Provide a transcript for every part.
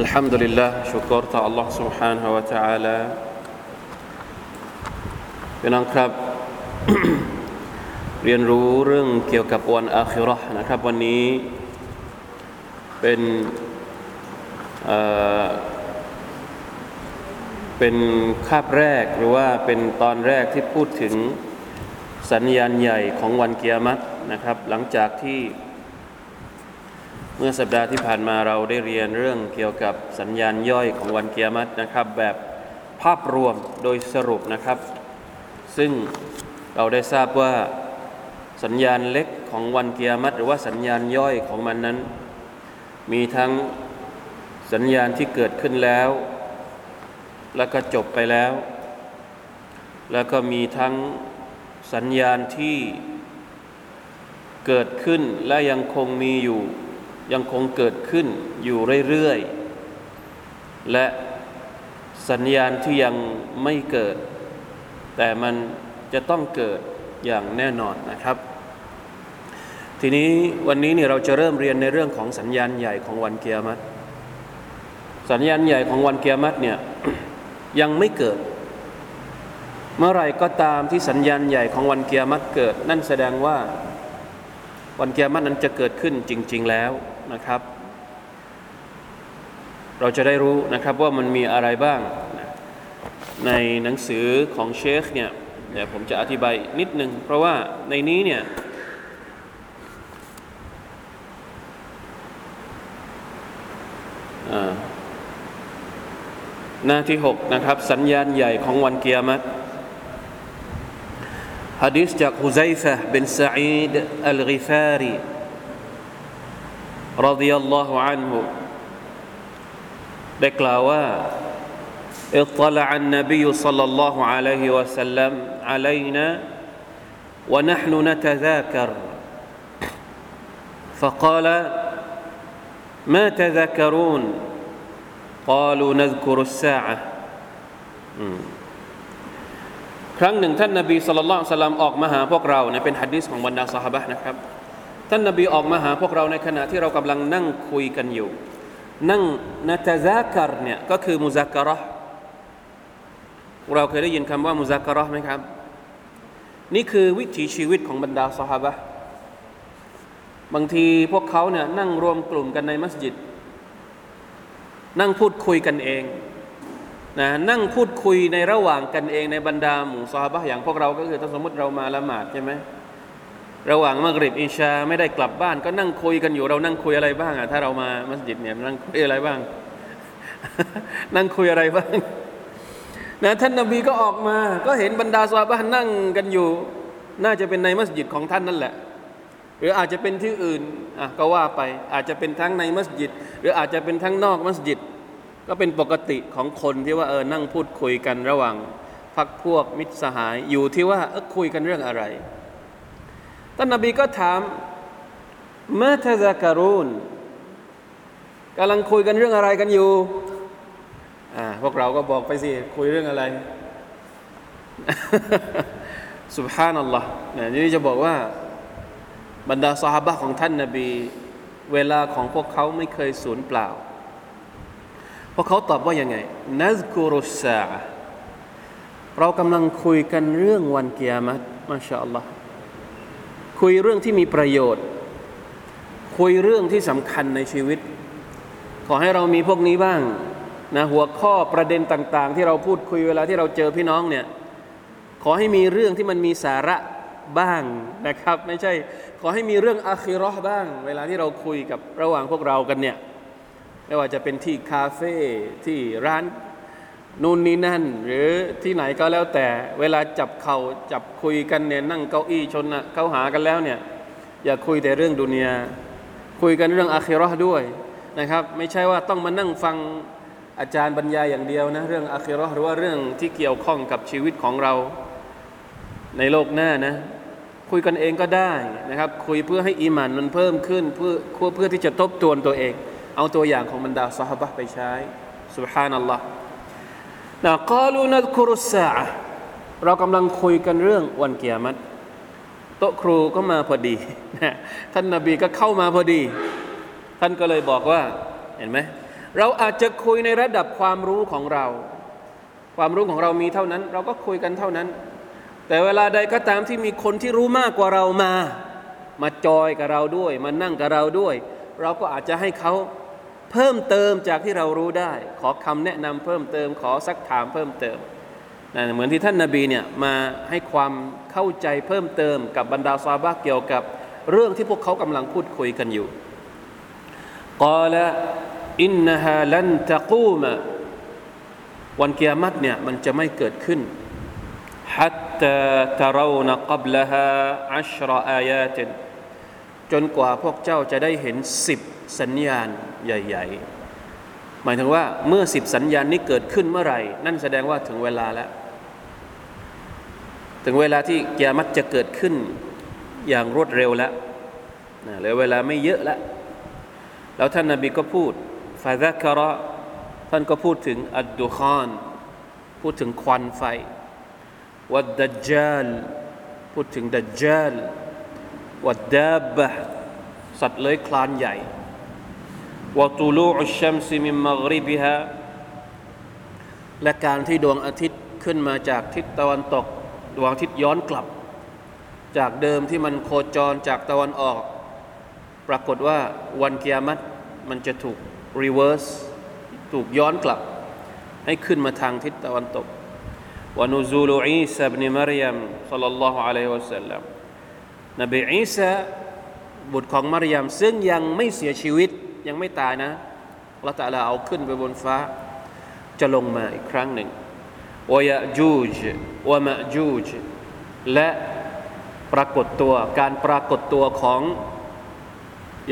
الحمد لله شكرت الله سبحانه وتعالى พี่น้องครับ เรียนรู้เรื่องเกี่ยวกับวันอาคิเราะห์นะครับ วันนี้เป็นเอ่อเป็นคาบแรกหรือว่าเป็นตอนแรกที่พูดถึงสัญญาณใหญ่ของวันเกียรตินะครับ หลังจากที่ เมื่อสัปดาห์ที่ผ่านมาเราได้เรียนเรื่องเกี่ยวกับสัญญาณย่อยของวันเกียรตินะครับ แบบภาพรวมโดยสรุปนะครับ ซึ่งเราได้ทราบว่าสัญญาณเล็กของวันเกียรติหรือว่าสัญญาณย่อยของมันนั้น มีทั้งสัญญาณที่เกิดขึ้นแล้ว แล้วก็จบไปแล้ว แล้วก็มีทั้งสัญญาณที่เกิดขึ้นและยังคงมีอยู่ ยังคงเกิดขึ้นอยู่เรื่อยๆ และสัญญาณที่ยังไม่เกิด แต่มันจะต้องเกิดอย่างแน่นอนนะครับ ทีนี้วันนี้เนี่ยเราจะเริ่มเรียนในเรื่องของสัญญาณใหญ่ของวันเกียรติสัญญาณใหญ่ของวันเกียรติเนี่ยยังไม่เกิด เมื่อไรก็ตามที่สัญญาณใหญ่ของวันเกียรติเกิด นั่นแสดงว่าวันเกียรตินั้นจะเกิดขึ้นจริง ๆ แล้ว นะครับ เราจะได้รู้นะครับว่ามันมีอะไรบ้างในหนังสือของเชคเนี่ยเดี๋ยวผมจะอธิบายนิดนึง เพราะว่าในนี้เนี่ยหน้าที่ 6 นะครับ สัญญาณใหญ่ของวันเกียรติฮะดีษจากฮุซัยฟะบินซาอีดอัลกิฟารี رضي الله عنه ได้กล่าวว่า اطلع النبي صلى الله عليه وسلم علينا ونحن نتذاكر فقال ما تذكرون قالوا نذكر الساعة ครั้งหนึ่งท่านนบีสุลต่านสัลลัมออกมาหาพวกเราเนี่ยเป็นฮัดดิสของบรรดาสหบะนะครับ ท่านนบีออกมาหาพวกเราในขณะที่เรากำลังนั่งคุยกันอยู่ นั่งนาตาซาการเนี่ยก็คือมุซักการะเราเคยได้ยินคำว่ามุซักการะไหมครับ นี่คือวิถีชีวิตของบรรดาสหบะบางทีพวกเขาเนี่ยนั่งรวมกลุ่มกันในมัสยิด นั่งพูดคุยกันเองนะนั่งพูดคุยในระหว่างกันเองในบรรดาหมู่ซอฮาบะอย่างพวกเราก็คือถ้าสมมติเรามาละหมาดใช่ไหม ระหว่างมักริบอินชาไม่ได้กลับบ้าน ก็นั่งคุยกันอยู่เรานั่งคุยอะไรบ้างอะถ้าเรามามัสยิดเนี่ยนั่งคุยอะไรบ้าง นั่งคุยอะไรบ้างนะท่านนบีก็ออกมา ก็เห็นบรรดาซาบะนั่งกันอยู่ น่าจะเป็นในมัสยิดของท่านนั่นแหละ หรืออาจจะเป็นที่อื่นอะก็ว่าไป อาจจะเป็นทั้งในมัสยิด หรืออาจจะเป็นทั้งนอกมัสยิด ก็เป็นปกติของคนที่ว่าเออนั่งพูดคุยกันระหว่างพักพวกมิตรสหายอยู่ที่ว่าเออคุยกันเรื่องอะไร ท่านนบีก็ถามมาทะซาการูนกำลังคุยกันเรื่องอะไรกันอยู่อ่าพวกเราก็บอกไปสิ คุยเรื่องอะไรสุบฮานัลลอฮ์นี่จะบอกว่า บรรดาสหบะของท่านนาบี เวลาของพวกเขาไม่เคยสูญเปล่า พวกเขาตอบว่ายังไงนัซกุรุสซาเรากำลังคุยกันเรื่องวันเกียรติมาชาอัลลอฮ์ คุยเรื่องที่มีประโยชน์ คุยเรื่องที่สำคัญในชีวิต ขอให้เรามีพวกนี้บ้างนะหัวข้อประเด็นต่าง ๆ ที่เราพูดคุยเวลาที่เราเจอพี่น้องเนี่ยขอให้มีเรื่องที่มันมีสาระบ้างนะครับ ไม่ใช่ ขอให้มีเรื่องอาคิรอบ้าง เวลาที่เราคุยกับระหว่างพวกเรากันเนี่ยไม่ว่าจะเป็นที่คาเฟ่ที่ร้าน นู่นนี่นั่น หรือที่ไหนก็แล้วแต่ เวลาจับเขา่าจับคุยกันเนี่ยนั่งเก้าอี้ชนนะเข้าหากันแล้วเนี่ยอย่าคุยแต่เรื่องดุนยาคุยกันเรื่องอาคิรอห์ด้วยนะครับ ไม่ใช่ว่าต้องมานั่งฟังอาจารย์บรรยายอย่างเดียวนะเรื่องอาคิรอห์หรือว่าเรื่องที่เกี่ยวข้องกับชีวิตของเราในโลกหน้านะคุยกันเองก็ได้นะครับ คุยเพื่อให้อีหมันมันเพิ่มขึ้นเพื่อเพื่อที่จะทบทวนตัวเอง เอาตัวอย่างของบรรดาสหบะไปใช้สุบฮานัลลอฮ์ นะกาลูนัดคุรุสาเรากำลังคุยกันเรื่องวันเกียรติโต๊ะครูก็มาพอดีนะท่านนาบีก็เข้ามาพอดี ท่านก็เลยบอกว่าเห็นไหมเราอาจจะคุยในระดับความรู้ของเรา ความรู้ของเรามีเท่านั้น เราก็คุยกันเท่านั้น แต่เวลาใดก็ตามที่มีคนที่รู้มากกว่าเรามา มาจอยกับเราด้วย มานั่งกับเราด้วย เราก็อาจจะให้เขา เพิ่มเติมจากที่เรารู้ได้ ขอคำแนะนำเพิ่มเติม ขอซักถามเพิ่มเติมนะเหมือนที่ท่านนาบีเนี่ยมาให้ความเข้าใจเพิ่มเติมกับบรรดาซาบะเกี่ยวกับเรื่องที่พวกเขากำลังพูดคุยกันอยู่กอละอินนฮาลันตะกูมะวันเกียรติเนี่ยมันจะไม่เกิดขึ้นฮัตตาตะรานะกับละฮะอัชรออายาตินจนกว่าพวกเจ้าจะได้เห็นสิบสัญญาณ ใหญ่ๆ หมายถึงว่าเมื่อสิบสัญญาณนี้เกิดขึ้นเมื่อไหร่ นั่นแสดงว่าถึงเวลาแล้ว ถึงเวลาที่กิยามัตจะเกิดขึ้นอย่างรวดเร็วแล้วนะเหลือเวลาไม่เยอะแล้ว แล้วท่านนาบีก็พูดฟาซักระท่านก็พูดถึงอัดดุคอนพูดถึงควันไฟวัดดัจจาลพูดถึงดัจจาลวัดดาบะสัตว์เลื้อยคลานใหญ่ วตูลูอุชชัมซิมิมมักริบิฮะและการที่ดวงอาทิตย์ขึ้นมาจากทิศตะวันตก ดวงอาทิตย์ย้อนกลับ จากเดิมที่มันโคจรจากตะวันออก ปรากฏว่าวันกิยามัตมันจะถูกรีเวิร์สถูกย้อนกลับ ให้ขึ้นมาทางทิศตะวันตก ونزول عيسى بن مريم صلى الله عليه وسلم นบีอีสาบุตรของมารยมซึ่งยังไม่เสียชีวิต ยังไม่ตายนะละตาลาเอาขึ้นไปบนฟ้า จะลงมาอีกครั้งหนึ่งวายจูจวามะจูจและปรากฏตัวการปรากฏตัวของ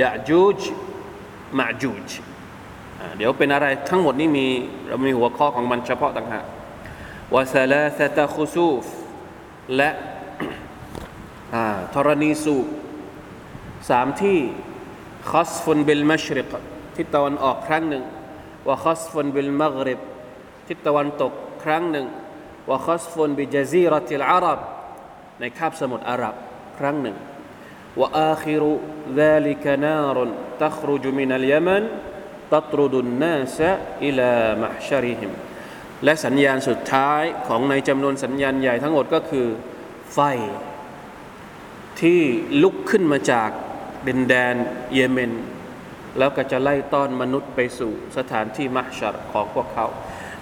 ยะจูจมะจูจเดี๋ยวเป็นอะไรทั้งหมดนี้มีเรามีหัวข้อของมันเฉพาะต่างหากวาซาลาซตะคุซูฟและธรณีสูบสามที่ คอสฟุนเบลมัชริกทิศตะวันออกครั้งหนึ่งวะคอสฟุนเบลมักริบทิศตะวันตกครั้งหนึ่งวะคอสฟุนบิจซีรติลอาหรับในคาบสมุทรอาหรับครั้งหนึ่งวะอาคิรุดาลิกนารุนตัครุจมินัลยามันตัตรุดุนนาสอิลามะชริหิมและสัญญาณสุดท้ายของในจำนวนสัญญาณใหญ่ทั้งหมดก็คือไฟที่ลุกขึ้นมาจาก ดินแดนเยเมน แล้วก็จะไล่ต้อนมนุษย์ไปสู่สถานที่มัชชัรของพวกเขา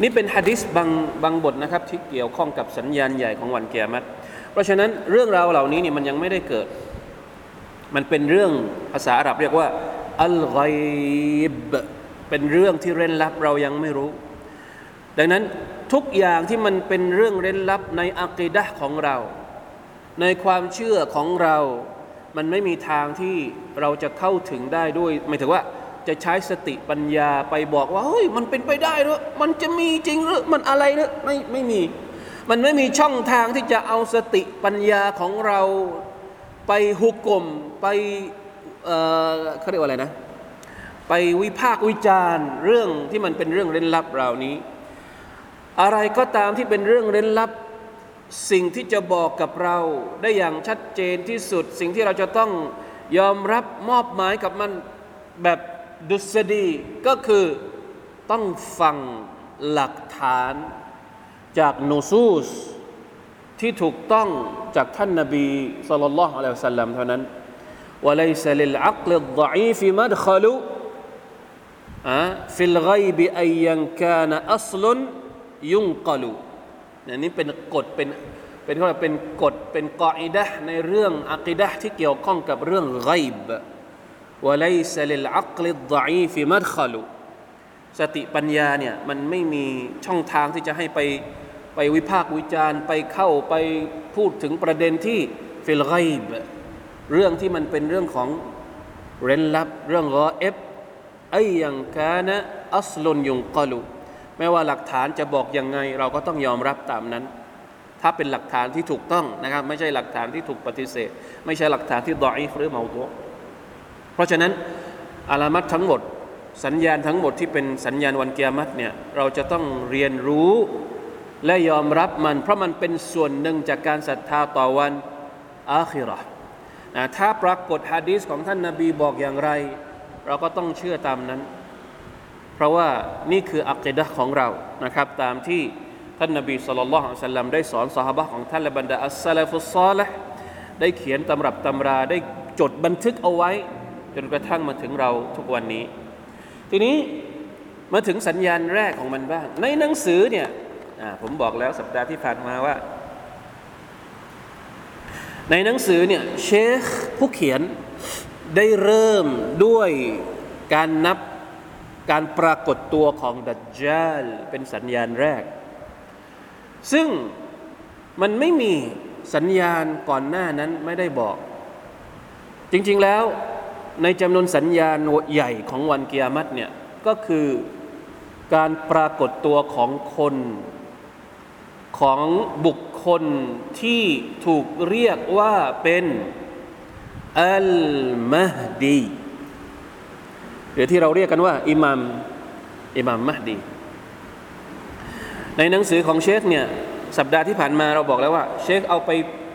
นี่เป็นฮะดิษบางบางบทนะครับที่เกี่ยวข้องกับสัญญาณใหญ่ของวันเกียรติเพราะฉะนั้นเรื่องราวเหล่านี้นี่มันยังไม่ได้เกิด มันเป็นเรื่องภาษาอาหรับเรียกว่าอัลไกบเป็นเรื่องที่เร้นลับเรายังไม่รู้ ดังนั้นทุกอย่างที่มันเป็นเรื่องเร้นลับในอักีดะของเรา ในความเชื่อของเรา มันไม่มีทางที่เราจะเข้าถึงได้ด้วยหมายถึงว่าจะใช้สติปัญญาไปบอกว่าเฮ้ยมันเป็นไปได้หรือมันจะมีจริงหรือมันอะไรหรือไม่ไม่มี มันไม่มีช่องทางที่จะเอาสติปัญญาของเราไปหุกกลมไปเอ่อเขาเรียกว่าอะไรนะ ไปวิพากษ์วิจารณ์เรื่องที่มันเป็นเรื่องเร้นลับเหล่านี้ อะไรก็ตามที่เป็นเรื่องเร้นลับ สิ่งที่จะบอกกับเราได้อย่างชัดเจนที่สุด สิ่งที่เราจะต้องยอมรับมอบหมายกับมันแบบดุษฎีก็คือต้องฟังหลักฐานจากนูซูสที่ถูกต้องจากท่านนบีสุลต่านละอัลลอฮฺสัลลัมเท่านั้นวะลัยซลิลอักลิดดอีฟิมัดขลุอะฟิลไกบอัยยังกานอัลุนยุงกลู อันนี้เป็นกฎเป็นเป็นเขาเรียกเป็นกฎเป็นกออิดะในเรื่องอักิดะที่เกี่ยวข้องกับเรื่องไกบวะไลซลิลอักลิดดอีฟิมัดขลูสติปัญญาเนี่ยมันไม่มีช่องทางที่จะให้ไปไปวิพากษ์วิจารณ์ไปเข้าไปพูดถึงประเด็นที่ฟิลไกบเรื่องที่มันเป็นเรื่องของเร้นลับ เรื่องรอเอฟไอยังกานะอัสลุนยุงกลู ไม่ว่าหลักฐานจะบอกยังไง เราก็ต้องยอมรับตามนั้น ถ้าเป็นหลักฐานที่ถูกต้องนะครับ ไม่ใช่หลักฐานที่ถูกปฏิเสธ ไม่ใช่หลักฐานที่ดออีฟหรือเมาตัวเพราะฉะนั้นอารามัตทั้งหมด สัญญาณทั้งหมดที่เป็นสัญญาณวันเกียรติเนี่ยเราจะต้องเรียนรู้และยอมรับมัน เพราะมันเป็นส่วนหนึ่งจากการศรัทธาต่อวันอาคิรอนะถ้าปรากฏฮะดีษของท่านนาบีบอกอย่างไร เราก็ต้องเชื่อตามนั้น เพราะว่านี่คืออัคดะของเรานะครับตามที่ท่านนาบีสุลต่านละสัลลัมได้สอนสหบะของท่านและบรรดาอัสซาลฟุสซาลห์ได้เขียนตำรับตำราได้จดบันทึกเอาไว้จนกระทั่งมาถึงเราทุกวันนี้ ทีนี้มาถึงสัญญาณแรกของมันบ้าง ในหนังสือเนี่ยผมบอกแล้วสัปดาห์ที่ผ่านมาว่า ในหนังสือเนี่ยเชคผู้เขียนได้เริ่มด้วยการนับ การปรากฏตัวของดัจจาลเป็นสัญญาณแรก ซึ่งมันไม่มีสัญญาณก่อนหน้านั้นไม่ได้บอก จริงๆแล้วในจำนวนสัญญาณใหญ่ของวันเกียรติเนี่ยก็คือการปรากฏตัวของคนของบุคคลที่ถูกเรียกว่าเป็นอัลมาดี หรือที่เราเรียกกันว่าอิหมัมอิหมัมมหดี ในหนังสือของเชคเนี่ยสัปดาห์ที่ผ่านมาเราบอกแล้วว่า เชคเอาไป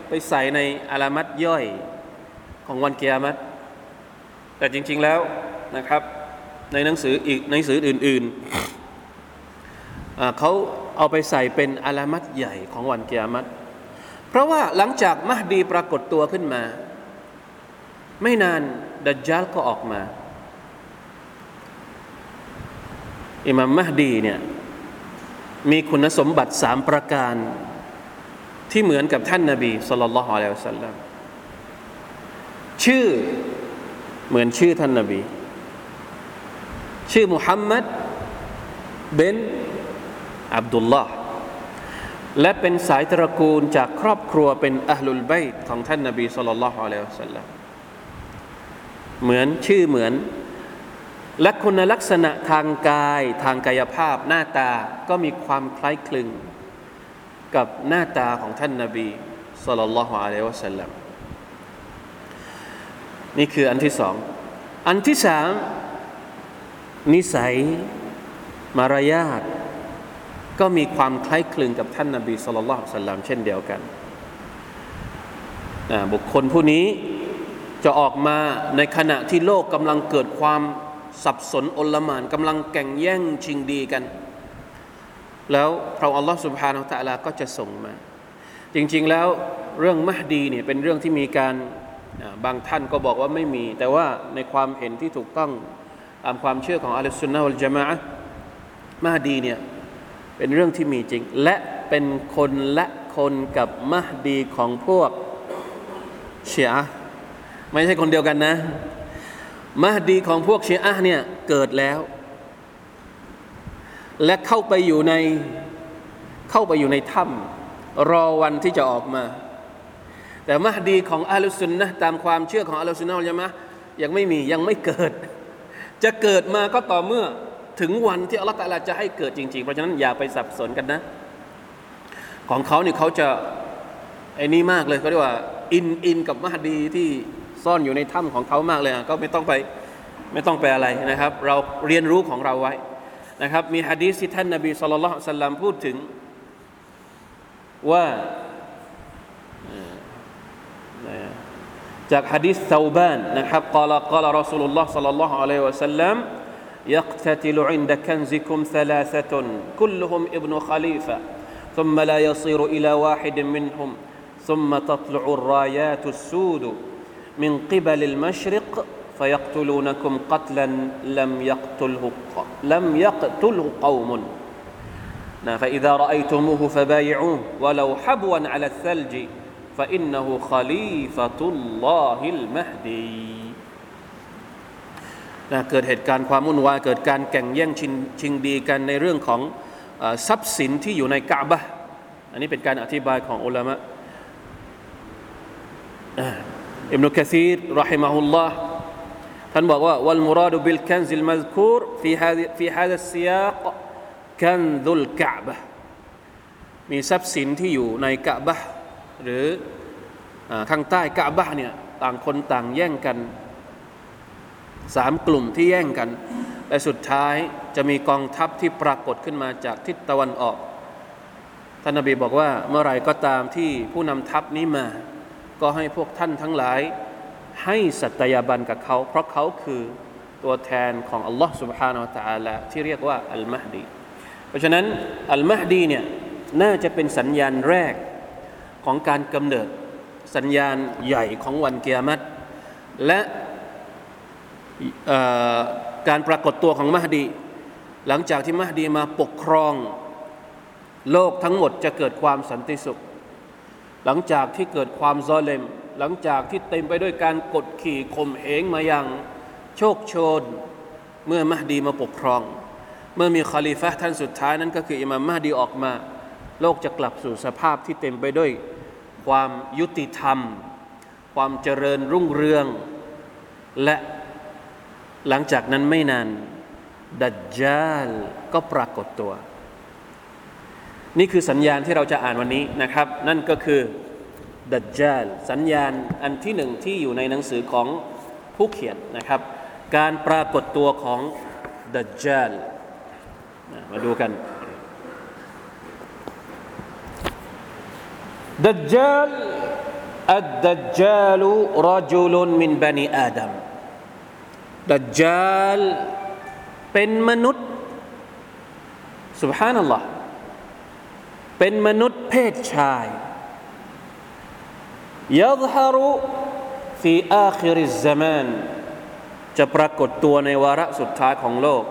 ไปใส่ในอารามัดย่อยของวันเกียรติแต่จริง ๆแล้วนะครับในหนังสืออีกในหนังสืออื่นๆเขาเอาไปใส่เป็นอารามัดใหญ่ของวันเกียรติเพราะว่าหลังจากมหดีปรากฏตัวขึ้นมา ไม่นานดัจจาลก็ออกมา อิมามมหดีเนี่ยมีคุณสมบัติสามประการที่เหมือนกับท่านนาบีสุลต่านละฮ์อะลัยฮิสัลลัมชื่อเหมือนชื่อท่านนาบี ชื่อมุฮัมมัดเบนอับดุลลาห์และเป็นสายตระกูลจากครอบครัวเป็นอัลลุลไบต์ของท่านนาบีสุลต่านละฮ์อะลัยฮิสัลลัมเหมือนชื่อเหมือน และคุณลักษณะทางกายทางกายภาพหน้าตาก็มีความคล้ายคลึง กับหน้าตาของท่านนาบีสุลต่านละฮ์อะลัยวะสัลลัมนี่คืออันที่สอง อันที่สามนิสัยมารยาทก็มีความคล้ายคลึงกับท่านนาบีสุลต่านละฮ์สัลลัมเช่นเดียวกันบุคคลผู้นี้จะออกมาในขณะที่โลกกำลังเกิดความ สับสนอลหมานกำลังแข่งแย่งชิงดีกัน แล้วพระอัลลอฮฺสุบฮานาอัลตะลาก็จะส่งมา จริงๆแล้วเรื่องมหดีเนี่ยเป็นเรื่องที่มีการบางท่านก็บอกว่าไม่มี แต่ว่าในความเห็นที่ถูกต้องตามความเชื่อของอัลลอฮฺสุนนะวัลจามะมหดีเนี่ยเป็นเรื่องที่มีจริง และเป็นคนละคนกับมหดีของพวกเชียไม่ใช่คนเดียวกันนะ มหดีของพวกเชีอะเนี่ยเกิดแล้ว และเข้าไปอยู่ในเข้าไปอยู่ในถ้ำรอวันที่จะออกมา แต่มหดีของอัลลอฮุนนะตามความเชื่อของอัลลอฮุนนะยังมะยังไม่มียังไม่เกิด จะเกิดมาก็ต่อเมื่อถึงวันที่อัลลอฮฺตะลาจะให้เกิดจริง ๆ เพราะฉะนั้นอย่าไปสับสนกันนะ ของเขาเนี่ยเขาจะไอ้นี่มากเลยเขาเรียกว่า อินอินกับมะฮ์ดีที่ ซ่อนอยู่ในถ้ำของเขามากเลยก็ไม่ต้องไปไม่ต้องไปอะไรนะครับ เราเรียนรู้ของเราไว้นะครับ มีฮะดีษที่ท่านนบีสุลต่านสัลลัมพูดถึงว่าจากฮะดีษซาบานนะครับกล่าวกล่าวรอสูลุลลอฮ์สัลลัลลอฮุอะลัยฮิวะสัลลัม يقتتل عند كنزكم ثلاثة كلهم ابن خليفة ثم لا يصير إلى واحد منهم ثم تطلع الرايات السود من قبل المشرق فيقتلونكم قتلا لم يقتله لم يقتله قوم فإذا رأيتموه فبايعوه ولو حبوا على الثلج فإنه خليفة الله المهدي นะเกิดเหตุการณ์ความวุ่นวายเกิดการแข่งแย่งชิงชิงดีกันในเรื่องของทรัพย์สินที่อยู่ในกะบะอันนี้เป็นการอธิบายของอุลามะ อิบนุกะซีรรอฮิมะฮุลลอฮ์ท่านบอกว่าวัลมุราดุบิลกันซิลมัซคูรฟีฮาฟีฮาดัสซิยากกันดุลกะบะมีทรัพย์สินที่อยู่ในกะบะหรือข้างใต้กะบะเนี่ยต่างคนต่างแย่งกันสามกลุ่มที่แย่งกัน และสุดท้ายจะมีกองทัพที่ปรากฏขึ้นมาจากทิศตะวันออก ท่านนบีบอกว่าเมื่อไรก็ตามที่ผู้นำทัพนี้มา ก็ให้พวกท่านทั้งหลาย ให้สัตยาบันกับเขา เพราะเขาคือตัวแทนของอัลลอฮ์ سبحانه และ تعالى ที่เรียกว่าอัลมาฮดีเพราะฉะนั้นอัลมาฮดีเนี่ยน่าจะเป็นสัญญาณแรกของการกำเนิดสัญญาณใหญ่ของวันเกียรติและการปรากฏตัวของมหดี หลังจากที่มหดีมาปกครอง โลกทั้งหมดจะเกิดความสันติสุข หลังจากที่เกิดความซอเลม หลังจากที่เต็มไปด้วยการกดขี่ข่มเหงมาอย่างโชคโชน เมื่อมหดีมาปกครอง เมื่อมีคาลิฟะท่านสุดท้ายนั้นก็คืออิมามมหดีออกมา โลกจะกลับสู่สภาพที่เต็มไปด้วย ความยุติธรรม ความเจริญรุ่งเรือง และหลังจากนั้นไม่นานดัจจาลก็ปรากฏตัว นี่คือสัญญาณที่เราจะอ่านวันนี้นะครับ นั่นก็คือ ดัจจาลสัญญาณอันที่หนึ่งที่อยู่ในหนังสือของผู้เขียนนะครับ การปรากฏตัวของ ดัจจาลมาดูกัน ดัจจาล الدجال رجل من بني آدم ดัจจาลเป็นมนุษย์สุบฮานัลลอฮ์ เป็นมนุษย์เพศชายยัฮารุฟีอาคิริซามานจะปรากฏตัวในวาระสุดท้ายของโลก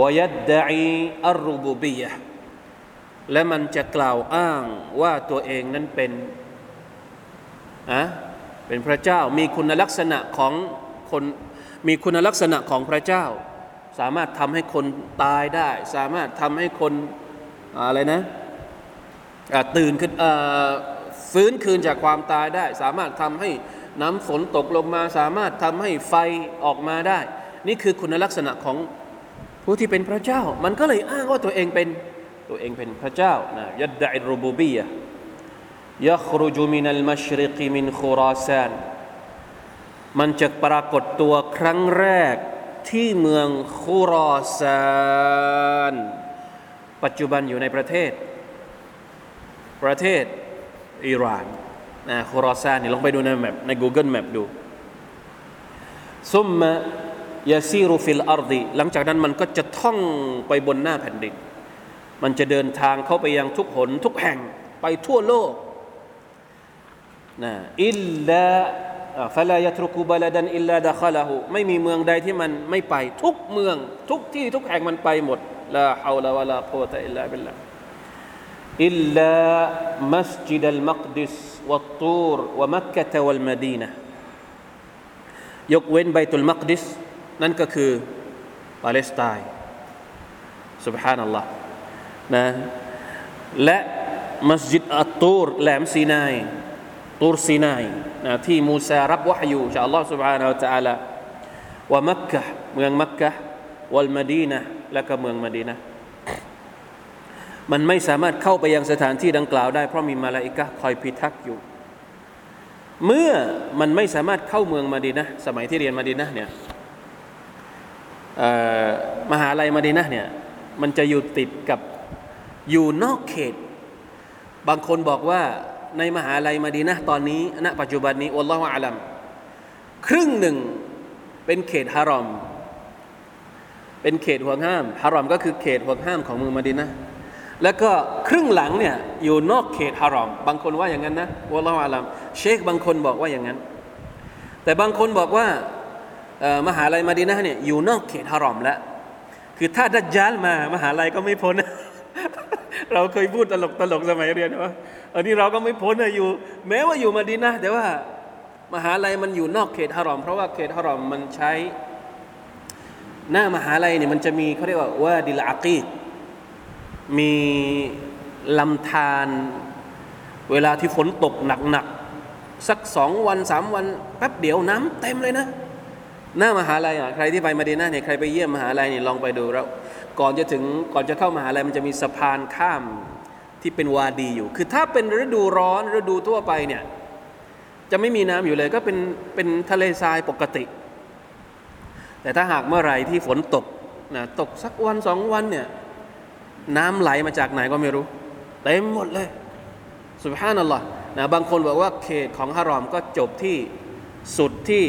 วยัดดะอีอัลรุบูบียะและมันจะกล่าวอ้างว่าตัวเองนั้นเป็นอะเป็นพระเจ้ามีคุณลักษณะของคนมีคุณลักษณะของพระเจ้า สามารถทำให้คนตายได้ สามารถทำให้คนอะไรนะ ตื่นขึ้นฟื้นคืนจากความตายได้ สามารถทำให้น้ำฝนตกลงมา สามารถทำให้ไฟออกมาได้ นี่คือคุณลักษณะของผู้ที่เป็นพระเจ้า มันก็เลยอ้างว่าตัวเองเป็นตัวเองเป็นพระเจ้านะยัดดะอิรูบูบียะยัครุจุมินัลมัชริกีมินคูราซานมันจะปรากฏตัวครั้งแรกที่เมืองคุรอซาน ปัจจุบันอยู่ในประเทศ ประเทศอิหร่านนะคุรอซานนี่ลองไปดูใน map ใน Google Map ดูثم يسير في الأرض หลังจากนั้นมันก็จะท่องไปบนหน้าแผ่นดิน มันจะเดินทางเข้าไปยังทุกหนทุกแห่งไปทั่วโลกนะ إلاลาฟลายตรุกูบาลดันอิลลาดะคาลาหูไม่มีเมืองใดที่มันไม่ไป ทุกเมือง ทุกที่ทุกแห่งมันไปหมดลาฮาวลาวะลาโควตะอิลลาบิลลา อิลลามัสจิดัลมักดิสวัตตูรวะมักกะตะวัลมดีนะยกเว้นไบตุลมักดิสนั่นก็คือปาเลสไตน์ سبحان อัลลอฮ์นะและมัสยิดอัตตูรแหลมซีนายตูรซีนายนะที่มูซารับวะฮยูจากอัลลอฮ์ سبحانه และ تعالى ว่ามักกะเมืองมักกะวัลมาดีนะและก็เมืองมาดีนะ มันไม่สามารถเข้าไปยังสถานที่ดังกล่าวได้เพราะมีมาลาอิกะคอยพิทักษ์อยู่ เมื่อมันไม่สามารถเข้าเมืองมาดีนะสมัยที่เรียนมาดีนะเนี่ยมหาลัยมาดีนะเนี่ยมันจะอยู่ติดกับอยู่นอกเขต บางคนบอกว่าในมหาลัยมาดีนะตอนนี้ณปัจจุบันนี้อัลลอฮฺอาลัมครึ่งหนึ่งเป็นเขตฮารอม เป็นเขตห่วงห้ามฮารอมก็คือเขตห่วงห้ามของเมืองมาดีนะ แล้วก็ครึ่งหลังเนี่ยอยู่นอกเขตฮารอม บางคนว่าอย่างนั้นนะอัลลอฮฺอาลัมเชคบางคนบอกว่าอย่างนั้น แต่บางคนบอกว่ามหาลัยมาดีนะเนี่ยอยู่นอกเขตฮารอมแล้วคือถ้าดัจญาลมามหาลัยก็ไม่พ้น เราเคยพูดตลกตลกสมัยเรียนว่าอันนี้เราก็ไม่พ้นนะอยู่ แม้ว่าอยู่มาดีนะแต่ว่ามหาลัยมันอยู่นอกเขตฮารอม เพราะว่าเขตฮารอมมันใช้ หน้ามหาลัยเนี่ยมันจะมีเขาเรียกว่าว่าดิลอากีด มีลำธารเวลาที่ฝนตกหนักๆสักสองวันสามวันแป๊บเดียวน้ำเต็มเลยนะ หน้ามหาลัยอะใครที่ไปมาดีนาเนี่ยใครไปเยี่ยมมหาลัยเนี่ยลองไปดูแล้วก่อนจะถึงก่อนจะเข้ามหาลัยมันจะมีสะพานข้ามที่เป็นวาดีอยู่ คือถ้าเป็นฤดูร้อนฤดูทั่วไปเนี่ยจะไม่มีน้ำอยู่เลยก็เป็นเป็นทะเลทรายปกติ แต่ถ้าหากเมื่อไหร่ที่ฝนตกนะตกสักวันสองวันเนี่ย น้ำไหลมาจากไหนก็ไม่รู้เต็มหมดเลยสุบฮานัลลอฮ์นะบางคนบอกว่าเขตของฮารอมก็จบที่สุดที่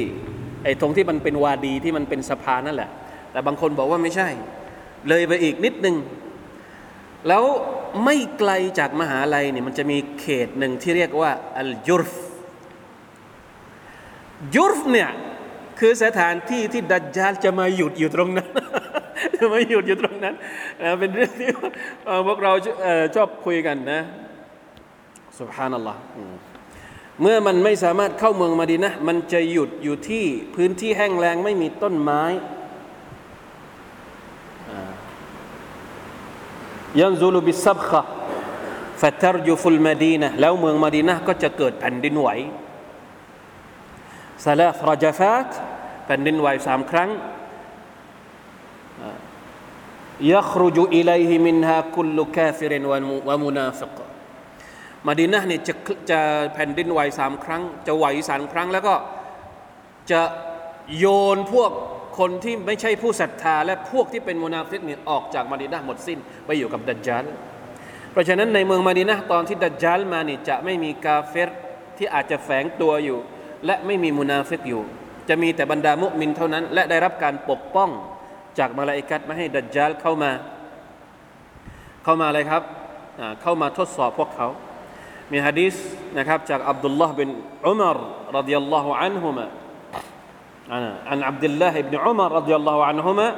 ไอ้ตรงที่มันเป็นวาดีที่มันเป็นสะพานนั่นแหละ แต่บางคนบอกว่าไม่ใช่ เลยไปอีกนิดนึง แล้วไม่ไกลจากมหาลัยเนี่ยมันจะมีเขตหนึ่งที่เรียกว่าอัลยุรฟยุรฟเนี่ย คือสถานที่ที่ดัจจาลจะมาหยุดอยู่ตรงนั้นจะมาหยุดอยู่ตรงนั้นนะเป็นเรื่องที่พวกเราชอบคุยกันนะสุบฮานัลลอฮ์เมื่อมันไม่สามารถเข้าเมืองมาดีนะมันจะหยุดอยู่ที่พื้นที่แห้งแล้งไม่มีต้นไม้ยันซูลุบิซับขะฟัตรยุฟุลมาดีนะแล้วเมืองมาดีนะก็จะเกิดแผ่นดินไหวثلاث رجفات แผ่นดินไหวสามครั้งيخرج إليه منها كل كافر ومنافق มาดินะเนี่ยจะจะแผ่นดินไหวสามครั้ง จะไหวสามครั้ง แล้วก็จะโยนพวกคนที่ไม่ใช่ผู้ศรัทธา และพวกที่เป็นมุนาฟิกเนี่ยออกจากมาดินะหมดสิ้นไปอยู่กับดัจจาลเพราะฉะนั้นในเมืองมาดินะตอนที่ดัจจาลมาเนี่ยจะไม่มีกาเฟรที่อาจจะแฝงตัวอยู่ และไม่มีมุนาฟิกอยู่ จะมีแต่บรรดามุมินเท่านั้น และได้รับการปกป้อง จากมาลาอิกัดไม่ให้ดัจจาลเข้ามา เข้ามาอะไรครับอ่าเข้ามาทดสอบพวกเขา มีฮะดีษนะครับจากอับดุลลอฮ์บินอุมารรดิยัลลอฮุอันฮุมะ عن عبد الله بن عمر رضي الله عنهما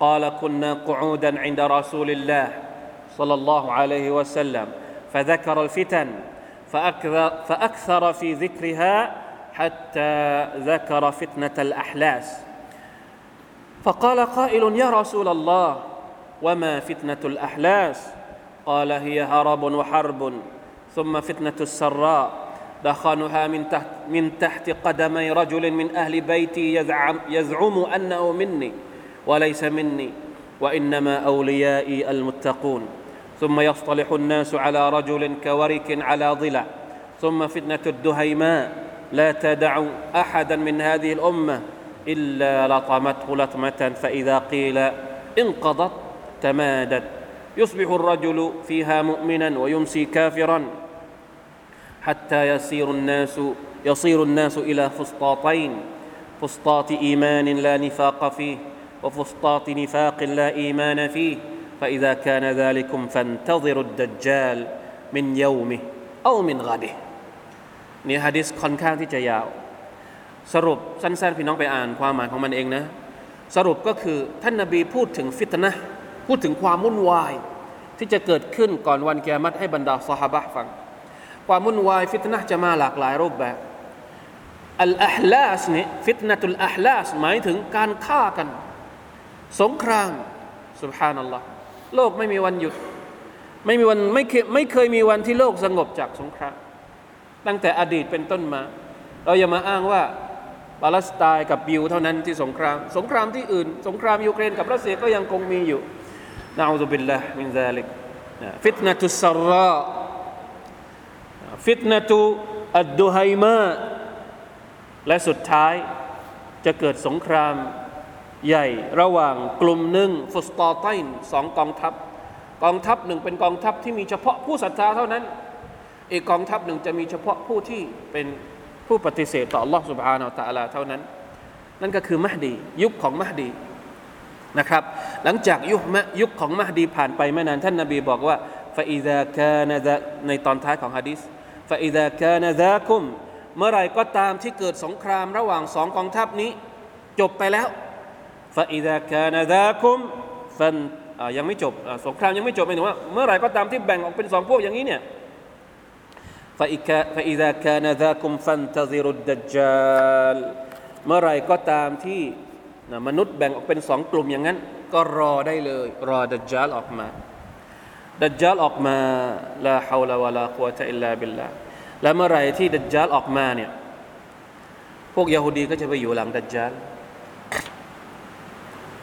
قال كنا قعودا عند رسول الله صلى الله عليه وسلم فذكر الفتن فأكثر, فأكثر في ذكرها حتى ذكر فتنة الأحلاس. فقال قائل يا رسول الله وما فتنة الأحلاس؟ قال هي هرب وحرب ثم فتنة السراء. دخانها من تحت, من تحت قدمي رجل من أهل بيتي يزعم, يزعم أنه مني وليس مني وإنما أوليائي المتقون. ثم يصطلح الناس على رجل كورك على ضلع ثم فتنة الدهيماء. لا تدع أحدا من هذه الأمة إلا لطمته لطمة فإذا قيل انقضت تمادت. يصبح الرجل فيها مؤمنا ويمسي كافرا حتى يسير الناس يصير الناس إلى فسطاطين. فسطاط إيمان لا نفاق فيه وفسطاط نفاق لا إيمان فيه. فإذا كان ذلكم فانتظروا الدجال من يومه أو من غده. นี่ฮะดิษค่อนข้างที่จะยาว สรุปสั้นๆ พี่น้องไปอ่านความหมายของมันเองนะ สรุปก็คือท่านนาบีพูดถึงฟิตนะพูดถึงความวุ่นวาย ที่จะเกิดขึ้นก่อนวันกิยามัตให้บรรดาสหบะฟัง ความวุ่นวายฟิตนะจะมาหลากหลายรูปแบบอัลอาฮลาสนี่ฟิตนะตุลอาฮลาสหมายถึงการฆ่ากัน สงครามสุบฮานัลลอฮ์โลกไม่มีวันหยุด ไม่มีวันไม่เคยไม่เคยมีวันที่โลกสงบจากสงคราม ตั้งแต่อดีตเป็นต้นมา เราอย่ามาอ้างว่าปาเลสไตน์กับบิวเท่านั้นที่สงคราม สงครามที่อื่น สงครามยูเครนกับรัสเซียก็ยังคงมีอยู่نعوذ بالله من ذلك فتنة السراء فتنة الدهيماء และสุดท้ายจะเกิดสงครามใหญ่ระหว่างกลุ่มหนึ่ง فسطاطين สองกองทัพ กองทัพหนึ่งเป็นกองทัพที่มีเฉพาะผู้ศรัทธาเท่านั้น อีกกองทัพหนึ่งจะมีเฉพาะผู้ที่เป็นผู้ปฏิเสธต่อ Allah سبحانه และ تعالى เท่านั้น นั่นก็คือมหดี ยุคของมหดีนะครับ หลังจากยุคมะยุคของมหดีผ่านไปไม่นานท่านนบีบอกว่าฟาอิดะกานะในตอนท้ายของฮะดิษฟาอิดะกานะซาคุม เมื่อไรก็ตามที่เกิดสงครามระหว่างสองกองทัพนี้ จบไปแล้วฟาอิดะกานาดาคุมฟันยังไม่จบสงครามยังไม่จบหมายถึงว่า เมื่อไหร่ก็ตามที่แบ่งออกเป็นสองพวกอย่างนี้เนี่ย فإذا كان ذاكم فانتظروا الدجال เมื่อไรก็ตามที่มนุษย์แบ่งออกเป็นสองกลุ่มอย่างนั้น ก็รอได้เลย รอดัจจาลออกมา ดัจจาลออกมาลาฮาวลาวะลาควะตะอิลลาบิลลาและเมื่อไรที่ดัจจาลออกมาเนี่ยพวกยาฮูดีก็จะไปอยู่หลังดัจจาล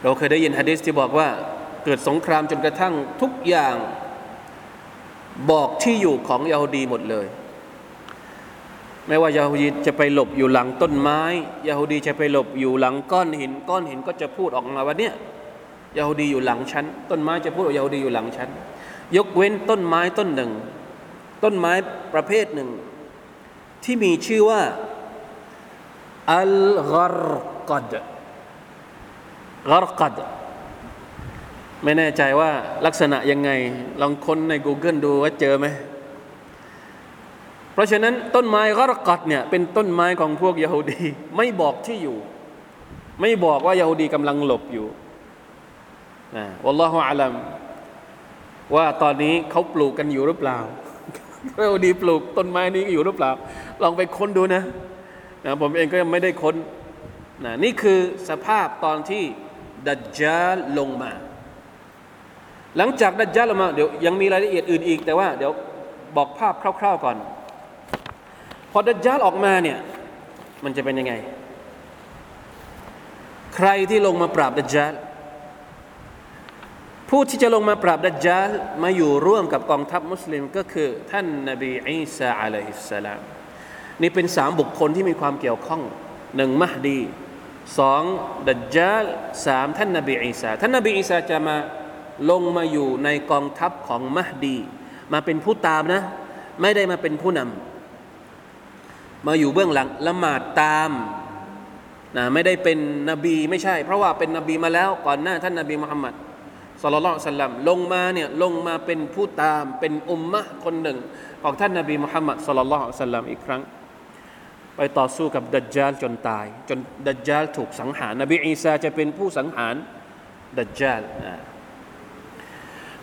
เราเคยได้ยินฮะดิษที่บอกว่า เกิดสงครามจนกระทั่งทุกอย่างบอกที่อยู่ของยาฮูดีหมดเลย ไม่ว่ายาฮูดีจะไปหลบอยู่หลังต้นไม้ยาฮูดีจะไปหลบอยู่หลังก้อนหิน ก้อนหินก็จะพูดออกมาว่าเนี่ยยาฮูดีอยู่หลังฉันต้นไม้จะพูดว่ายาฮูดีอยู่หลังฉันยกเว้นต้นไม้ต้นหนึ่ง ต้นไม้ประเภทหนึ่ง ที่มีชื่อว่าอัลกรกดกรกดไม่แน่ใจว่าลักษณะยังไง ลองค้นใน Google ดูว่าเจอไหม เพราะฉะนั้นต้นไม้กรกัดเนี่ยเป็นต้นไม้ของพวกยาฮูดีไม่บอกที่อยู่ ไม่บอกว่ายาฮูดีกำลังหลบอยู่นะวัลลอฮุอาลัมว่าตอนนี้เขาปลูกกันอยู่หรือเปล่ายาฮูดีปลูกต้นไม้นี้อยู่หรือเปล่า ลองไปค้นดูนะนะผมเองก็ยังไม่ได้ค้นนะนี่คือสภาพตอนที่ดัจจาลลงมา หลังจากดัจจาลลงมาเดี๋ยวยังมีรายละเอียดอื่นอีก แต่ว่าเดี๋ยวบอกภาพคร่าว ๆก่อน พอดัจจาลออกมาเนี่ย มันจะเป็นยังไง ใครที่ลงมาปราบดัจจาลผู้ที่จะลงมาปราบดัจจาลมาอยู่ร่วมกับกองทัพมุสลิมก็คือ ท่านนบีอีสาอะลัยฮิสสลามนี่เป็นสามบุคคลที่มีความเกี่ยวข้องหนึ่งมหดีสองดัจจาลสามท่านนบีอีสาท่านนบีอีสาจะมาลงมาอยู่ในกองทัพของมหดี มาเป็นผู้ตามนะ ไม่ได้มาเป็นผู้นำ มาอยู่เบื้องหลังละหมาดตามนะไม่ได้เป็นนบีไม่ใช่ เพราะว่าเป็นนบีมาแล้ว ก่อนหน้าท่านนบีมุฮัมมัดสุลลัลสัลลัมลงมาเนี่ยลงมาเป็นผู้ตามเป็นอุมมะคนหนึ่ง ของท่านนบีมุฮัมมัดสุลลัลสัลลัมอีกครั้ง ไปต่อสู้กับดัจจาลจนตาย จนดัจจาลถูกสังหาร นบีอีสาจะเป็นผู้สังหารดัจจาล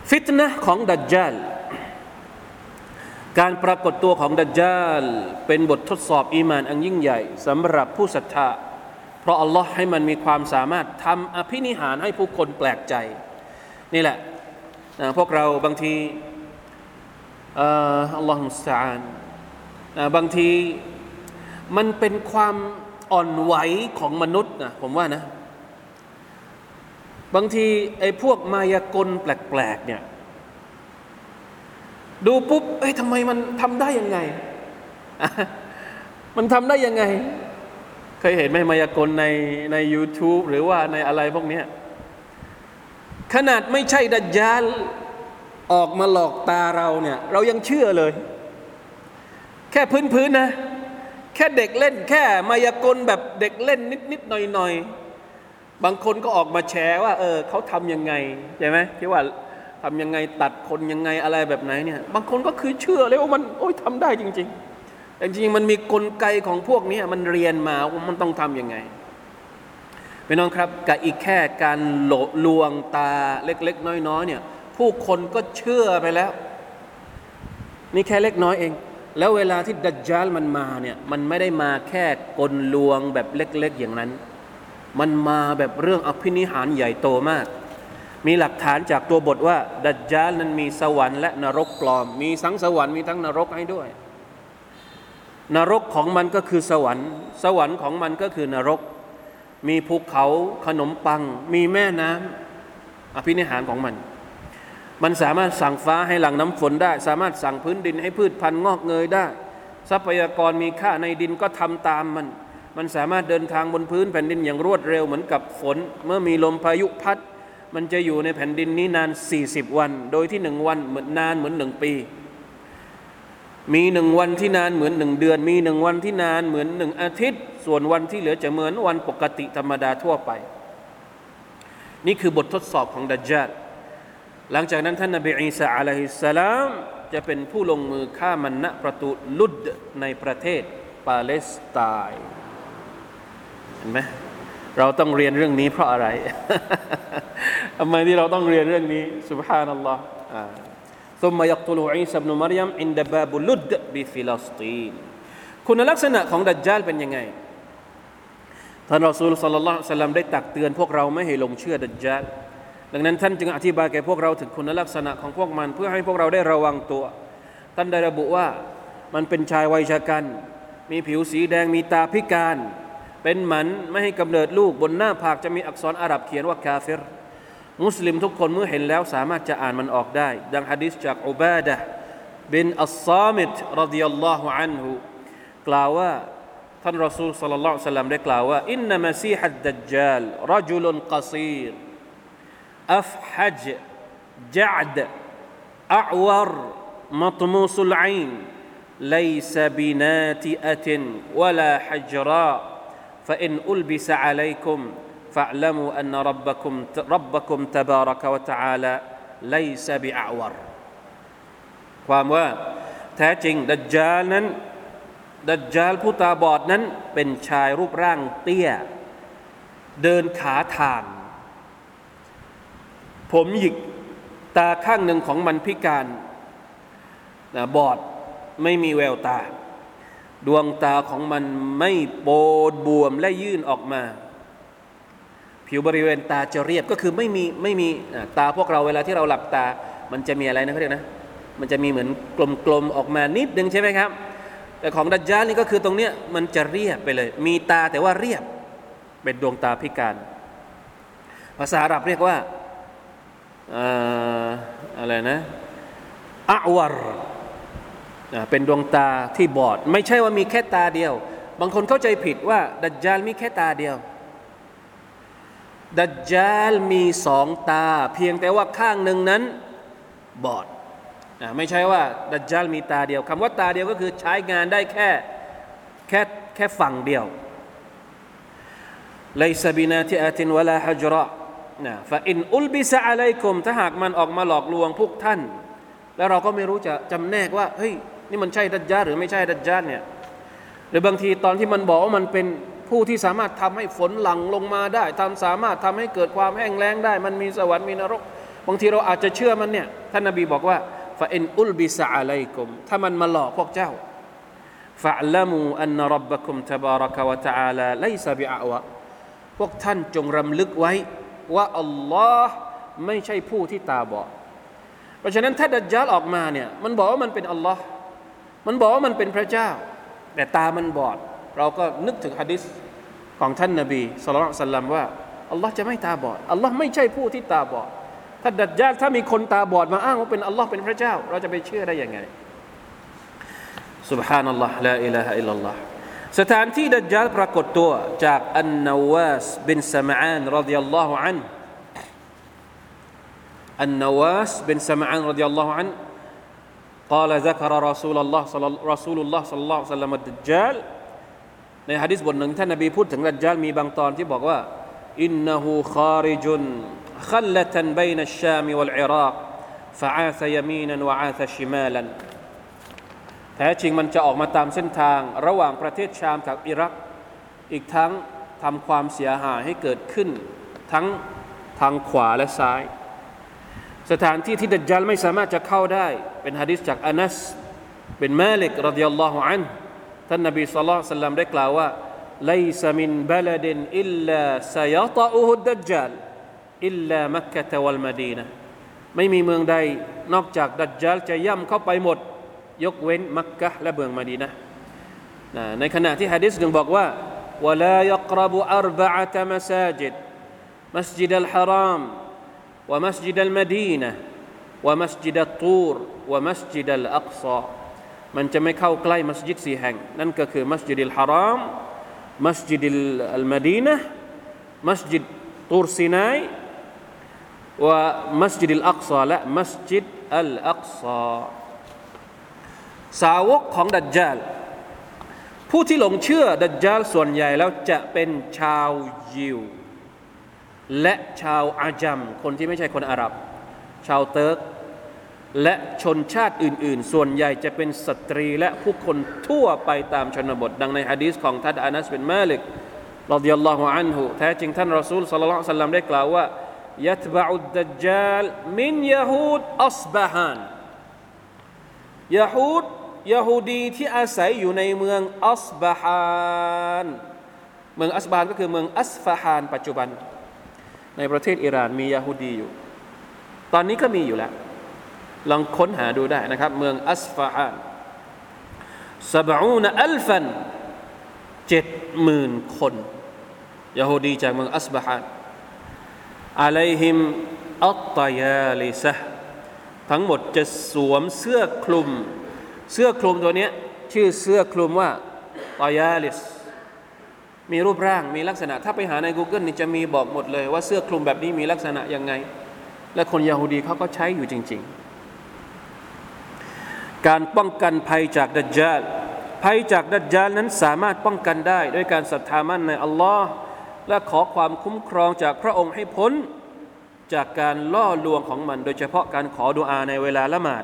ฟิตนะของดัจจาล การปรากฏตัวของดัจจาลเป็นบททดสอบอีมานอันยิ่งใหญ่สำหรับผู้ศรัทธาเพราะอัลลอฮ์ให้มันมีความสามารถทำอภินิหารให้ผู้คนแปลกใจ นี่แหละนะพวกเราบางทีอัลลอฮฺมุสตานบางทีมันเป็นความอ่อนไหวของมนุษย์นะผมว่านะ บางทีไอ้พวกมายากลแปลกๆเนี่ย ดูปุ๊บ เอ้ยทำไมมันทำได้ยังไง มันทำได้ยังไง เคยเห็นไหมมายากลในใน YouTube หรือว่าในอะไรพวกนี้ขนาดไม่ใช่ดัจจาลออกมาหลอกตาเราเนี่ย เรายังเชื่อเลย แค่พื้นๆนะ แค่เด็กเล่น แค่มายากลแบบเด็กเล่นนิดๆหน่อยๆบางคนก็ออกมาแชร์ว่า เออเขาทำยังไง ใช่ไหมที่ว่า ทำยังไงตัดคนยังไงอะไรแบบไหนเนี่ย บางคนก็คือเชื่อเลยว่ามันโอ้ยทำได้จริง ๆ แต่จริงๆมันมีกลไกของพวกนี้มันเรียนมาว่ามันต้องทํำยังไงพี่น้องครับกับอีกแค่การหลลวงตาเล็ก ๆ น้อยๆเนี่ย ผู้คนก็เชื่อไปแล้ว นี่แค่เล็กน้อยเอง แล้วเวลาที่ดัจจาลมันมาเนี่ย มันไม่ได้มาแค่กลลวงแบบเล็ก ๆ อย่างนั้น มันมาแบบเรื่องอภินิหารใหญ่โตมาก มีหลักฐานจากตัวบทว่า ดัจจาลนั้นมีสวรรค์และนรกปลอม มีทั้งสวรรค์มีทั้งนรกให้ด้วย นรกของมันก็คือสวรรค์ สวรรค์ของมันก็คือนรก มีภูเขาขนมปัง มีแม่น้ำอภินิหารของมัน มันสามารถสั่งฟ้าให้หลังน้ำฝนได้ สามารถสั่งพื้นดินให้พืชพันธุ์งอกเงยได้ ทรัพยากรมีค่าในดินก็ทำตามมัน มันสามารถเดินทางบนพื้นแผ่นดินอย่างรวดเร็วเหมือนกับฝน เมื่อมีลมพายุพัด มันจะอยู่ในแผ่นดินนี้นาน 40 วัน โดยที่หนึ่งวันเหมือนนานเหมือนหนึ่งปี มีหนึ่งวันที่นานเหมือนหนึ่งเดือน มีหนึ่งวันที่นานเหมือนหนึ่งอาทิตย์ ส่วนวันที่เหลือจะเหมือนวันปกติธรรมดาทั่วไป นี่คือบททดสอบของดัจจาลหลังจากนั้นท่านนบีอีสาอะลัยฮิสสลามจะเป็นผู้ลงมือฆ่ามันณประตูลุดในประเทศปาเลสไตน์เห็นไหม เราต้องเรียนเรื่องนี้เพราะอะไร ทำไมที่เราต้องเรียนเรื่องนี้สุบฮานัลลอฮ์ ثم يقتله عيسى بن مريم عند باب لد بفلسطين คุณลักษณะของดัจจาลเป็นยังไง ท่านรอซูลสัลลัลลอฮุซัลลัมได้ตักเตือนพวกเราไม่ให้หลงเชื่อดัจจาลดังนั้นท่านจึงอธิบายแก่พวกเราถึงคุณลักษณะของพวกมัน เพื่อให้พวกเราได้ระวังตัว ท่านได้ระบุว่ามันเป็นชายวัยชะกัน มีผิวสีแดงมีตาพิการ เป็นหมันไม่ให้กำเนิดลูกบนหน้าผากจะมีอักษรอาหรับเขียนว่ากาเฟรมุสลิมทุกคนเมื่อเห็นแล้วสามารถจะอ่านมันออกได้ ดังฮะดิษจากอุบาดะบินอัลซามิดรดิยัลลอฮุอันฮุกล่าวว่าท่านรอซูลสัลลัลลอฮุซัลลัมได้กล่าวว่าอินนามะซีฮัดดัจจาลรจุลกซีรอัฟฮัจจัดอัวรมัตมูสุลอิน ليس بناتئة ولا حجراء فإن ألبس عليكم فاعلموا أن ربكم ربكم تبارك وتعالى ليس بأعور ความว่าแท้จริงดัจจาลนั้น ดัจจาลผู้ตาบอดนั้นเป็นชายรูปร่างเตี้ย เดินขาทาง ผมหยิกตาข้างหนึ่งของมันพิการนะบอดไม่มีแววตา ดวงตาของมันไม่โปดบวมและยื่นออกมา ผิวบริเวณตาจะเรียบก็คือไม่มีไม่มีตาพวกเราเวลาที่เราหลับตา มันจะมีอะไรนะเขาเรียกนะ มันจะมีเหมือนกลมๆออกมานิดนึงใช่ไหมครับ แต่ของดัจจานี่ก็คือตรงเนี้ยมันจะเรียบไปเลย มีตาแต่ว่าเรียบเป็นดวงตาพิการ ภาษาอาหรับเรียกว่าอะไรนะอวร เป็นดวงตาที่บอด ไม่ใช่ว่ามีแค่ตาเดียว บางคนเข้าใจผิดว่า ดัจจาลมีแค่ตาเดียว ดัจจาลมีสองตา เพียงแต่ว่าข้างหนึ่งนั้นบอดไม่ใช่ว่า ดัจจาลมีตาเดียวคำว่าตาเดียวก็คือใช้งานได้แค่แค่แค่ฝั่งเดียวไลซบินาติอาตินวลาฮจระนะฟาอินอุลบิสะอะลัยกุมถ้าหากมันออกมาหลอกลวงพวกท่าน แล้วเราก็ไม่รู้จะจำแนกว่า เฮ้ย นี่มันใช่ดัจจาหรือไม่ใช่ดัจจาเนี่ยหรือบางทีตอนที่มันบอกว่ามันเป็นผู้ที่สามารถทำให้ฝนหลั่งลงมาได้ทำสามารถทำให้เกิดความแห้งแล้งได้ มันมีสวรรค์มีนรก บางทีเราอาจจะเชื่อมันเนี่ยท่านนบีบอกว่าฟาอินอุลบิสะอะลัยกุมถ้ามันมาหลอกพวกเจ้าฟะละมูอันรับบะคุมตบารักวะตะอาลาไลซาบิอะวะพวกท่านจงรำลึกไว้ว่าอัลลอฮ์ไม่ใช่ผู้ที่ตาบอด เพราะฉะนั้นถ้าดัจจาลออกมาเนี่ยมันบอกว่ามันเป็นอัลลอฮ์ มันบอกว่ามันเป็นพระเจ้า แต่ตามันบอด เราก็นึกถึงฮะดิษของท่านนบีสุลต่านสัลลัมว่าอัลลอฮ์จะไม่ตาบอดอัลลอฮ์ไม่ใช่ผู้ที่ตาบอด ถ้าดัจจาลถ้ามีคนตาบอดมาอ้างว่าเป็นอัลลอฮ์เป็นพระเจ้า เราจะไปเชื่อได้ยังไง سبحان الله لا إله إلا الله สถานที่ดัจจาลปรากฏตัวจากอันนาวาสบินสมานรดิยัลลอฮุอันอันนาวาสบินสมานรดิยัลลอฮุอัน قال ذكر رسول الله صلى رسول الله صلى الله عليه وسلم الدجال ในฮะดิษบทหนึ่งท่านนบีพูดถึงดัจจาลมีบางตอนที่บอกว่าอินนหูคาริจุนขัลละตันบยนัชชามวัลอิรักฟะอาซยามีนันวะอาซชิมาลันแท้จริงมันจะออกมาตามเส้นทาง ระหว่างประเทศชามกับอิรัก อีกทั้งทำความเสียหายให้เกิดขึ้น ทั้งทางขวาและซ้าย สถานที่ที่ดัจจาลไม่สามารถจะเข้าได้ เป็นฮะดิษจากอานัสเป็นมาลิกรดิยัลลอฮุอันท่านนบีสุลต่านสัลลัมได้กล่าวว่า ليس من بلد إلا سيطأه الدجال إلا مكة والمدينة ไม่มีเมืองใดนอกจากดัจจาลจะย่ำเข้าไปหมด ยกเว้นมักกะและเมืองมาดีนะในขณะที่ฮะดิษหนึ่งบอกว่า ولا يقرب أربعة مساجد مسجد الحرام ومسجد المدينة ومسجد الطور ومسجد الأقصى มัน วมัสยิดตูรวมัสยิดอักซอมันจะไม่เข้าใกล้มัสยิดสี่แห่ง นั่นก็คือมัสยิดอัลฮารามมัสยิดอัลมาดีนะมัสยิดตูรซีนายว่ามัสยิดอัลอักซาและมัสยิดอัลอักซาสาวกของดัจจาล ผู้ที่หลงเชื่อดัจจาลส่วนใหญ่แล้วจะเป็นชาวยิว และชาวอาจัมคนที่ไม่ใช่คนอาหรับ ชาวเติร์กและชนชาติอื่น ๆ ส่วนใหญ่จะเป็นสตรีและผู้คนทั่วไปตามชนบท ดังในฮะดีษของท่านอานัสเป็นมาลิกรดิยัลลอฮุอันฮุแท้จริงท่านรอซูล صلى الله عليه وسلم ได้กล่าวว่าيتبع الدجال من يهود أصبهان ยะฮูดยะฮูดีที่อาศัยอยู่ในเมืองอัสบะฮานานเมืองอัสบะฮานก็คือเมืองอัสฟาฮานปัจจุบัน ในประเทศอิหร่านมียะฮูดีอยู่ ตอนนี้ก็มีอยู่แล้ว ลองค้นหาดูได้นะครับ เมืองอัสฟาฮานสบอูนอัลฟันเจ็ดหมื่นคนยะฮูดีจากเมืองอัสบาฮานอะลัยฮิมอัตตยาลิซะทั้งหมดจะสวมเสื้อคลุม เสื้อคลุมตัวนี้ชื่อเสื้อคลุมว่าตยาลิส มีรูปร่างมีลักษณะ ถ้าไปหาใน Google นี่จะมีบอกหมดเลยว่าเสื้อคลุมแบบนี้มีลักษณะยังไง และคนยาฮูดีเขาก็ใช้อยู่จริง ๆ การป้องกันภัยจากดัจจาลภัยจากดัจจาลนั้นสามารถป้องกันได้ด้วยการศรัทธามั่นในอัลลอฮ์และขอความคุ้มครองจากพระองค์ให้พ้นจากการล่อลวงของมัน โดยเฉพาะการขอดุอาในเวลาละหมาด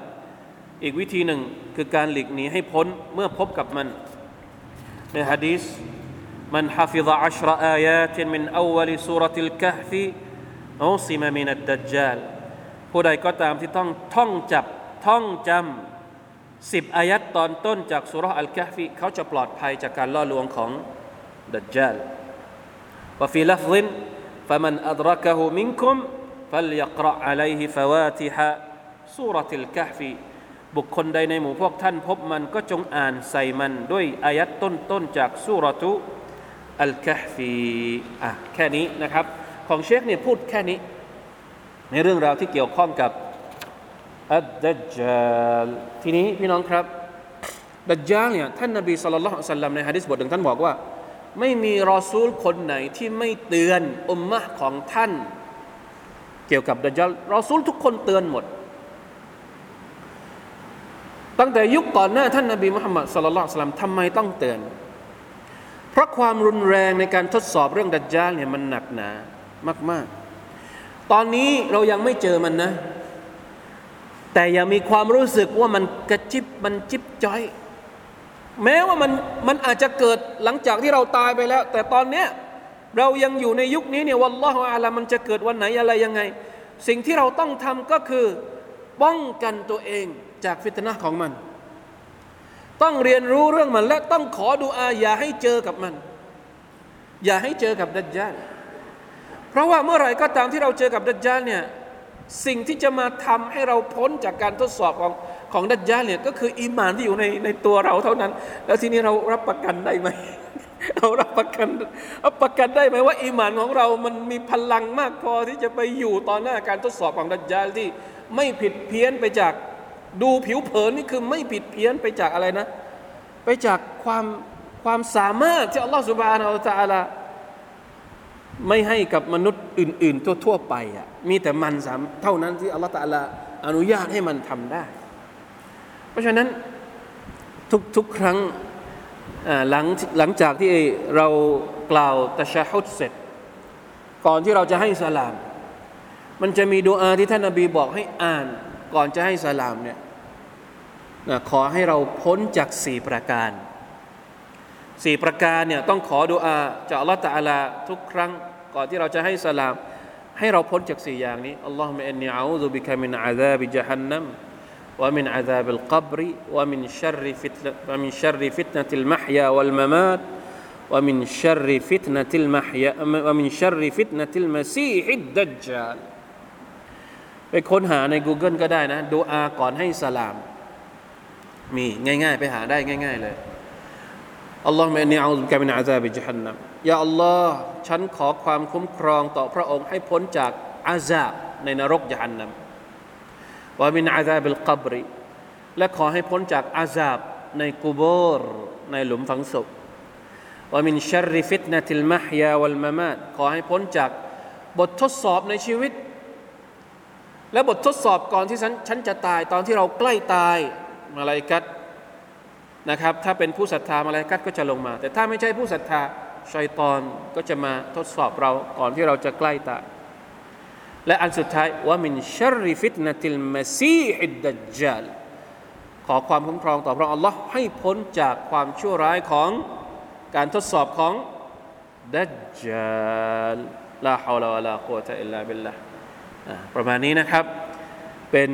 อีกวิธีหนึ่งคือการหลีกหนีให้พ้นเมื่อพบกับมัน ในฮะดีษมันฮะฟิซะอัชรอายาตมินอวลิสุรติลกะฮฟี ซิมมินัดดัจจาลผู้ใดก็ตามที่ต้องท่องจับท่องจำสิบอายัดตอนต้นจากสุรอัลกะฮฟีเขาจะปลอดภัยจากการล่อลวงของดัจจาล وفي لفظ فمن أدركه منكم فليقرأ عليه فواتح سورة الكهف บุคคลใดในหมู่พวกท่านพบมันก็จงอ่านใส่มันด้วยอายัดต้นๆจากสุรทุอัลกะฮฟีอ่ะแค่นี้นะครับ ของเชคเนี่ยพูดแค่นี้ ในเรื่องราวที่เกี่ยวข้องกับอัดดัจจาลทีนี้พี่น้องครับ ดัจจาลเนี่ยท่านนบีสุลต่านสัลลัมในฮะดิษบทหนึ่งท่านบอกว่า ไม่มีรอซูลคนไหนที่ไม่เตือนอุมมะของท่าน เกี่ยวกับดัจจาลรอซูลทุกคนเตือนหมด ตั้งแต่ยุคก่อนหน้าท่านนบีมุฮัมมัดสุลลัลสลัมทำไมต้องเตือน เพราะความรุนแรงในการทดสอบเรื่องดัจจาลเนี่ยมันหนักหนา มาก ๆ ตอนนี้เรายังไม่เจอมันนะ แต่อย่ามีความรู้สึกว่ามันกระจิบมันจิบจ้อย แม้ว่ามันมันอาจจะเกิดหลังจากที่เราตายไปแล้ว แต่ตอนเนี้ยเรายังอยู่ในยุคนี้เนี่ยวัลลอฮฺอาลามันจะเกิดวันไหนอะไรยังไง สิ่งที่เราต้องทำก็คือป้องกันตัวเองจากฟิตนะของมัน ต้องเรียนรู้เรื่องมันและต้องขอดูอาอย่าให้เจอกับมัน อย่าให้เจอกับดัจจาล เพราะว่าเมื่อไหร่ก็ตามที่เราเจอกับดัจจาลเนี่ยสิ่งที่จะมาทำให้เราพ้นจากการทดสอบของของดัจจาลเนี่ยก็คืออีมานที่อยู่ในในตัวเราเท่านั้น แล้วทีนี้เรารับประกันได้ไหมเรารับประกันรับประกันได้ไหมว่าอีมานของเรามันมีพลังมากพอที่จะไปอยู่ตอนหน้าการทดสอบของดัจจาลที่ไม่ผิดเพี้ยนไปจากดูผิวเผินนี่คือไม่ผิดเพี้ยนไปจากอะไรนะ ไปจากความความสามารถที่อัลลอฮฺสุบานอัลตะอาลา ไม่ให้กับมนุษย์อื่น ๆ ทั่ว ๆ ไปอะมีแต่มันสามเท่านั้นที่อัลลอฮฺตะอาลาอนุญาตให้มันทำได้ เพราะฉะนั้นทุกทุกครั้งหลังหลังจากที่เรากล่าวตะชาฮุดเสร็จ ก่อนที่เราจะให้สลาม มันจะมีดูอาที่ท่านนบีบอกให้อ่าน ก่อนจะให้สลามเนี่ยขอให้เราพ้นจากสี่ประการ สี่ประการเนี่ยต้องขอดุอาจากอัลลอฮฺตะอาลาทุกครั้งก่อนที่เราจะให้สลาม ให้เราพ้นจากสี่อย่างนี้อัลลอฮฺมะอินนีอาอูซุบิกะมินอาซาบิจฮันนัม ومن عذاب القبر ومن شر فتنة ومن شر فتنة المحيا والممات ومن شر فتنة المحيا ومن شر فتنة المسيح الدجال ไปค้นหาใน Google ก็ได้นะดูอาก่อนให้สลาม มีง่ายๆ ไปหาได้ง่าย ๆ เลย อัลลอฮฺเมนีอูซุกะมินอาซาบิจฮันนัมยาอัลลอฮ์ฉันขอความคุ้มครองต่อพระองค์ให้พ้นจากอาซาบในนรกจฮันนัมว่ามินอาซาบิลกับริและขอให้พ้นจากอาซาบในกูโบรในหลุมฝังศพว่ามินชัรริฟิตนะติลมะฮยาวัลมามาขอให้พ้นจากบททดสอบในชีวิต และบททดสอบก่อนที่ฉันฉันจะตายตอนที่เราใกล้ตายมาลายกัด นะครับถ้าเป็นผู้ศรัทธามาลายกัดก็จะลงมา แต่ถ้าไม่ใช่ผู้ศรัทธาชัยตอนก็จะมาทดสอบเราก่อนที่เราจะใกล้ตายและอันสุดท้ายว่ามินชัริฟิตนติลมาซีฮิดดัจจาลขอความคุ้มครองต่อพระอัลลอฮ์ให้พ้นจากความชั่วร้ายของการทดสอบของดัจจาลลาฮาวลาวะลากุตะอิลลาบิลลาห์ประมาณนี้นะครับ เป็น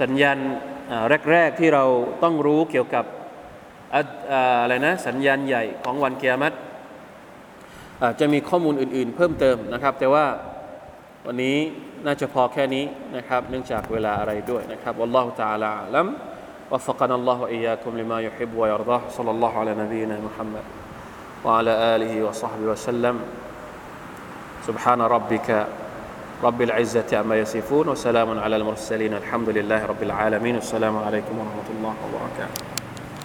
สัญญาณแรก ๆ ที่เราต้องรู้เกี่ยวกับ อะอ่าอะไรนะสัญญาณใหญ่ของวันเกียรติอาจจะมีข้อมูลอื่น ๆ เพิ่มเติมนะครับ แต่ว่าวันนี้น่าจะพอแค่นี้นะครับ เนื่องจากเวลาอะไรด้วยนะครับวัลลอฮุตะอาลาอัลัม وفقنا الله وإياكم لما يحب ويرضاه صلى الله على نبينا محمد وعلى آله وصحبه وسلم سبحان ربك رب العزة عما يصفون وسلام على المرسلين الحمد لله رب العالمين السلام عليكم ورحمة الله وبركاته